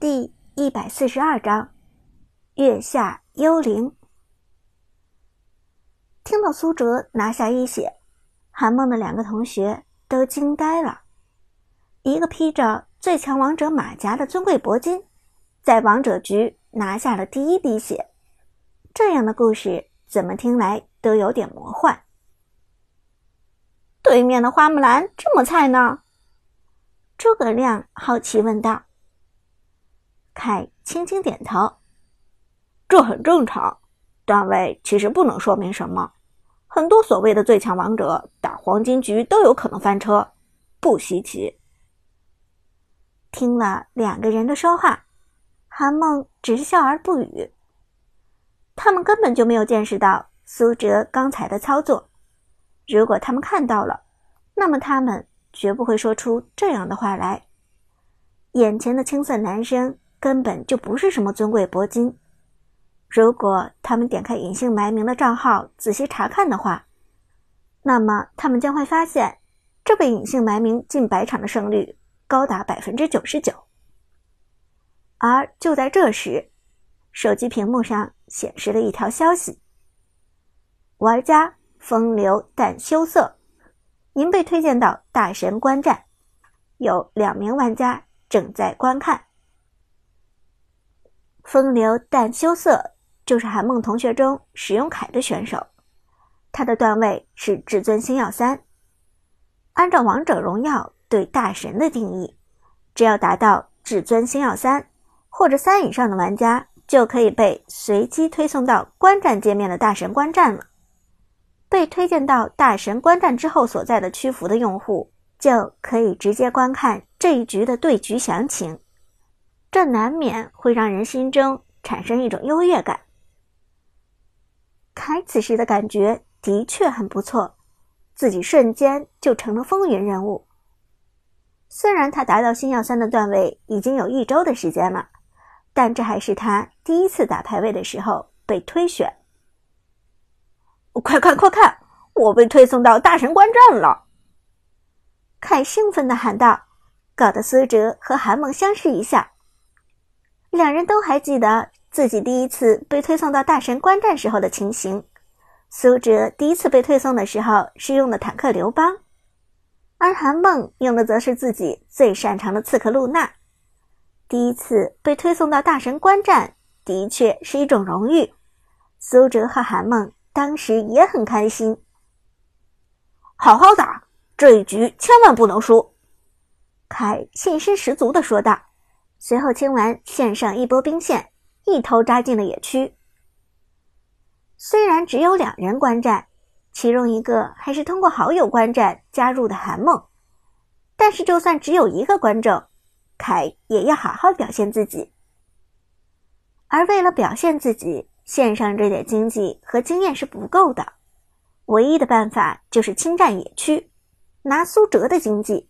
第一百四十二章，月下幽灵。听到苏哲拿下一血，韩梦的两个同学都惊呆了。一个披着最强王者马甲的尊贵铂金，在王者局拿下了第一滴血，这样的故事怎么听来都有点魔幻。对面的花木兰这么菜呢？诸葛亮好奇问道。凯轻轻点头，这很正常。段位其实不能说明什么，很多所谓的最强王者打黄金局都有可能翻车，不稀奇。听了两个人的说话，韩梦只是笑而不语。他们根本就没有见识到苏哲刚才的操作，如果他们看到了，那么他们绝不会说出这样的话来。眼前的青涩男生。根本就不是什么尊贵铂金。如果他们点开隐姓埋名的账号仔细查看的话，那么他们将会发现，这位隐姓埋名近百场的胜率高达百分之九十九。而就在这时，手机屏幕上显示了一条消息：“玩家风流但羞涩，您被推荐到大神观战，有两名玩家正在观看。”风流但羞涩，就是韩梦同学中使用铠的选手，他的段位是至尊星耀三。按照王者荣耀对大神的定义，只要达到至尊星耀三或者三以上的玩家，就可以被随机推送到观战界面的大神观战了。被推荐到大神观战之后所在的区服的用户，就可以直接观看这一局的对局详情。这难免会让人心中产生一种优越感。凯此时的感觉的确很不错，自己瞬间就成了风云人物。虽然他达到星耀三的段位已经有一周的时间了，但这还是他第一次打排位的时候被推选。快看快看，我被推送到大神观战了！凯兴奋地喊道，搞得苏哲和韩梦相视一笑。两人都还记得自己第一次被推送到大神观战时候的情形。苏哲第一次被推送的时候是用的坦克刘邦，而韩梦用的则是自己最擅长的刺客露娜。第一次被推送到大神观战的确是一种荣誉，苏哲和韩梦当时也很开心。好好打，这一局千万不能输！凯信心十足地说道。随后清完线上一波兵线，一头扎进了野区。虽然只有两人观战，其中一个还是通过好友观战加入的韩梦，但是就算只有一个观众，凯也要好好表现自己。而为了表现自己，线上这点经济和经验是不够的，唯一的办法就是侵占野区，拿苏哲的经济。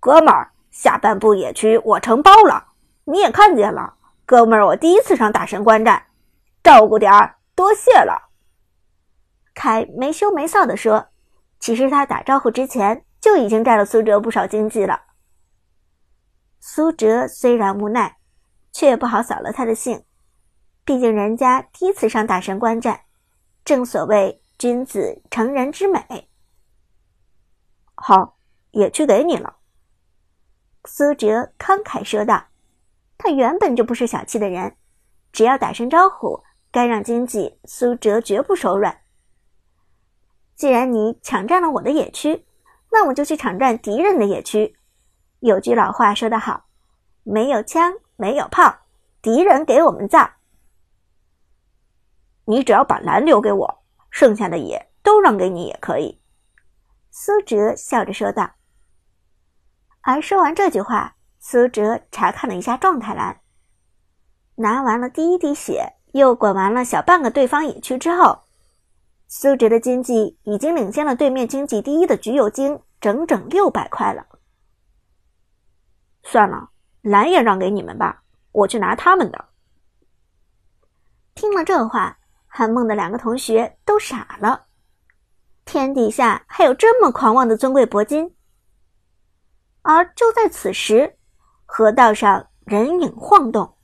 哥们儿。下半部野区我承包了，你也看见了，哥们儿，我第一次上大神观战，照顾点儿，多谢了。凯没羞没臊地说：“其实他打招呼之前就已经占了苏哲不少经济了。”苏哲虽然无奈，却也不好扫了他的兴，毕竟人家第一次上大神观战，正所谓君子成人之美。好，野区给你了。苏哲慷慨说道：“他原本就不是小气的人，只要打声招呼，该让经济，苏哲绝不手软。既然你抢占了我的野区，那我就去抢占敌人的野区。有句老话说得好，没有枪，没有炮，敌人给我们造。你只要把蓝留给我，剩下的野都让给你也可以。”苏哲笑着说道。而说完这句话，苏哲查看了一下状态栏，拿完了第一滴血，又滚完了小半个对方野区之后，苏哲的经济已经领先了对面经济第一的橘右京整整六百块了。算了，蓝也让给你们吧，我去拿他们的。听了这话，韩梦的两个同学都傻了，天底下还有这么狂妄的尊贵铂金？而就在此时，河道上人影晃动。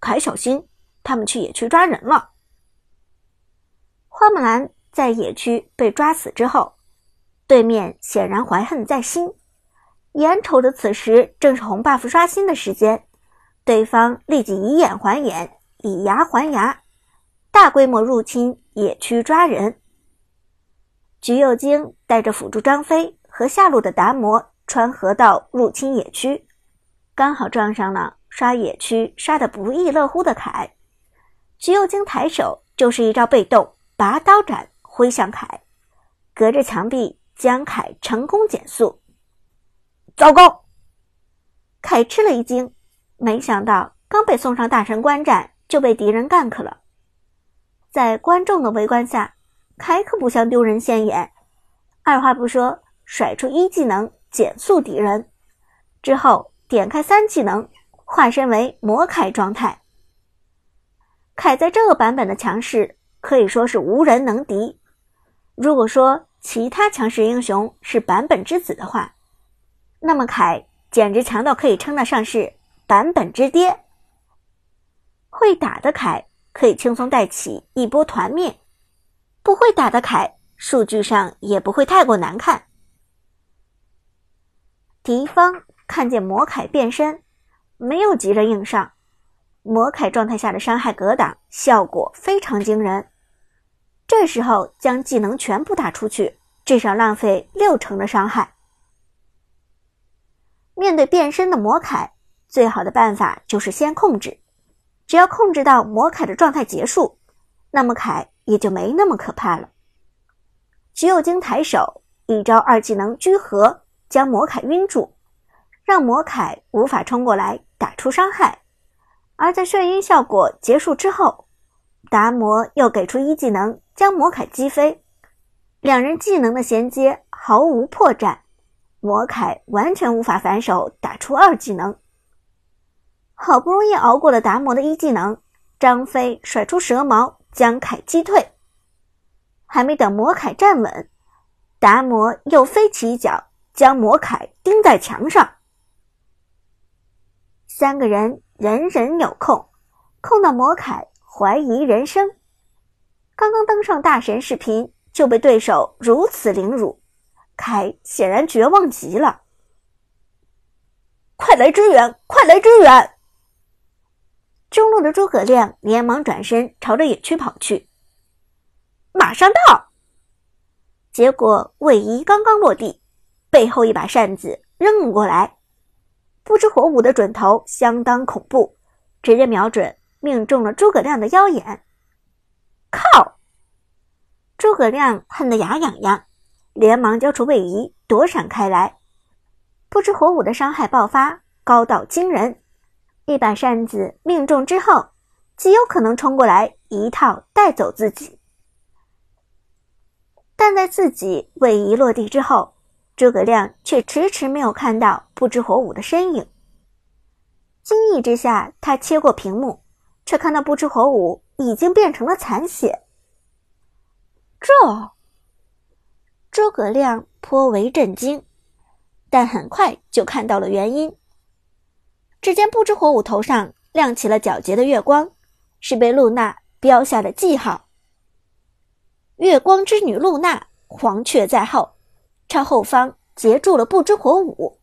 凯，小心，他们去野区抓人了。花木兰在野区被抓死之后，对面显然怀恨在心，眼瞅着此时正是红 buff 刷新的时间，对方立即以眼还眼，以牙还牙，大规模入侵野区抓人。橘右京带着辅助张飞和下路的达摩穿河道入侵野区，刚好撞上了刷野区刷得不亦乐乎的凯。橘右京抬手就是一招被动拔刀斩挥向凯，隔着墙壁将凯成功减速。糟糕！凯吃了一惊，没想到刚被送上大神观战就被敌人 gank 了。在观众的围观下。凯可不想丢人现眼，二话不说，甩出一技能减速敌人，之后点开三技能，化身为魔凯状态。凯在这个版本的强势可以说是无人能敌。如果说其他强势英雄是版本之子的话，那么凯简直强到可以称得上是版本之爹。会打的凯可以轻松带起一波团灭。不会打的凯，数据上也不会太过难看。敌方看见魔凯变身，没有急着硬上。魔凯状态下的伤害格挡效果非常惊人。这时候将技能全部打出去，至少浪费六成的伤害。面对变身的魔凯，最好的办法就是先控制。只要控制到魔凯的状态结束，那么凯。也就没那么可怕了。橘右京抬手一招二技能居合，将魔凯晕住，让魔凯无法冲过来打出伤害。而在眩晕效果结束之后，达摩又给出一技能将魔凯击飞，两人技能的衔接毫无破绽，魔凯完全无法反手打出二技能。好不容易熬过了达摩的一技能，张飞甩出蛇矛。将凯击退，还没等魔凯站稳，达摩又飞起一脚，将魔凯钉在墙上。三个人人人有空，控到魔凯怀疑人生。刚刚登上大神视频就被对手如此凌辱，凯显然绝望极了。快来支援！快来支援！中路的诸葛亮连忙转身朝着野区跑去，马上到。结果位移刚刚落地，背后一把扇子扔过来，不知火舞的准头相当恐怖，直接瞄准，命中了诸葛亮的腰眼。靠！诸葛亮恨得牙痒痒，连忙交出位移躲闪开来。不知火舞的伤害爆发高到惊人。一把扇子命中之后，极有可能冲过来一套带走自己。但在自己位移落地之后，诸葛亮却迟迟没有看到不知火舞的身影。惊异之下，他切过屏幕，却看到不知火舞已经变成了残血。这，诸葛亮颇为震惊，但很快就看到了原因。只见不知火舞头上亮起了皎洁的月光，是被露娜标下的记号。月光之女露娜，黄雀在后，朝后方截住了不知火舞。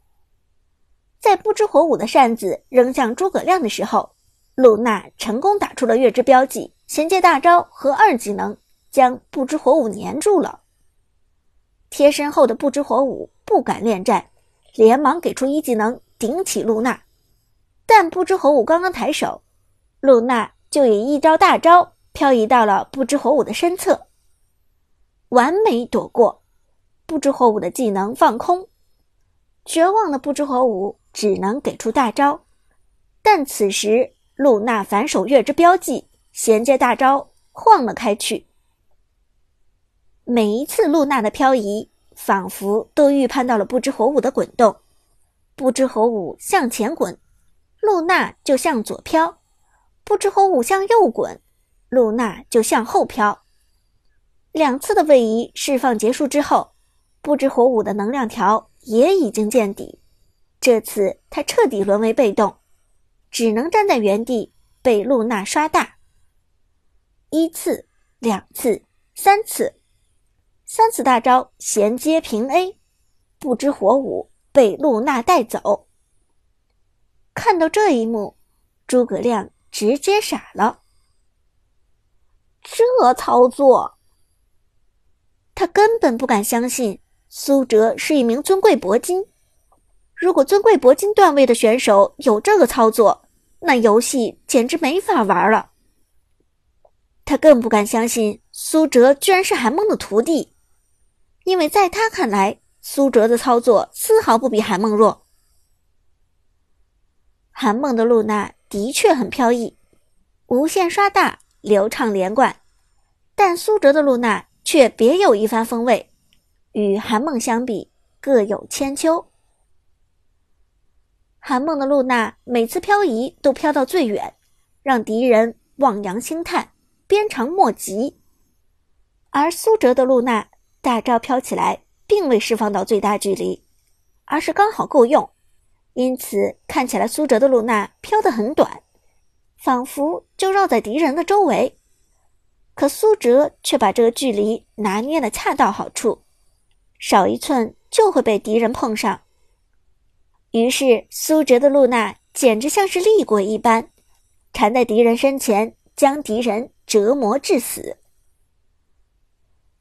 在不知火舞的扇子扔向诸葛亮的时候，露娜成功打出了月之标记，衔接大招和二技能，将不知火舞粘住了。贴身后的不知火舞不敢恋战，连忙给出一技能顶起露娜。但不知火舞刚刚抬手，露娜就以一招大招漂移到了不知火舞的身侧，完美躲过。不知火舞的技能放空，绝望的不知火舞只能给出大招。但此时露娜反手月之标记衔接大招晃了开去。每一次露娜的漂移，仿佛都预判到了不知火舞的滚动。不知火舞向前滚。露娜就向左飘，不知火舞向右滚，露娜就向后飘。两次的位移释放结束之后，不知火舞的能量条也已经见底，这次他彻底沦为被动，只能站在原地被露娜刷大。一次，两次，三次，三次大招衔接平 A，不知火舞被露娜带走。看到这一幕，诸葛亮直接傻了。这操作，他根本不敢相信苏哲是一名尊贵铂金。如果尊贵铂金段位的选手有这个操作，那游戏简直没法玩了。他更不敢相信苏哲居然是韩梦的徒弟，因为在他看来，苏哲的操作丝毫不比韩梦弱。韩梦的露娜的确很飘逸，无限刷大。流畅连贯，但苏哲的露娜却别有一番风味，与韩梦相比各有千秋。韩梦的露娜每次漂移都漂到最远，让敌人望洋兴叹，鞭长莫及；而苏哲的露娜大招飘起来，并未释放到最大距离，而是刚好够用，因此看起来苏哲的露娜飘得很短。仿佛就绕在敌人的周围，可苏哲却把这个距离拿捏的恰到好处，少一寸就会被敌人碰上。于是苏哲的露娜简直像是厉鬼一般，缠在敌人身前，将敌人折磨致死。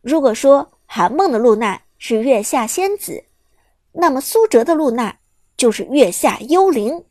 如果说韩梦的露娜是月下仙子，那么苏哲的露娜就是月下幽灵。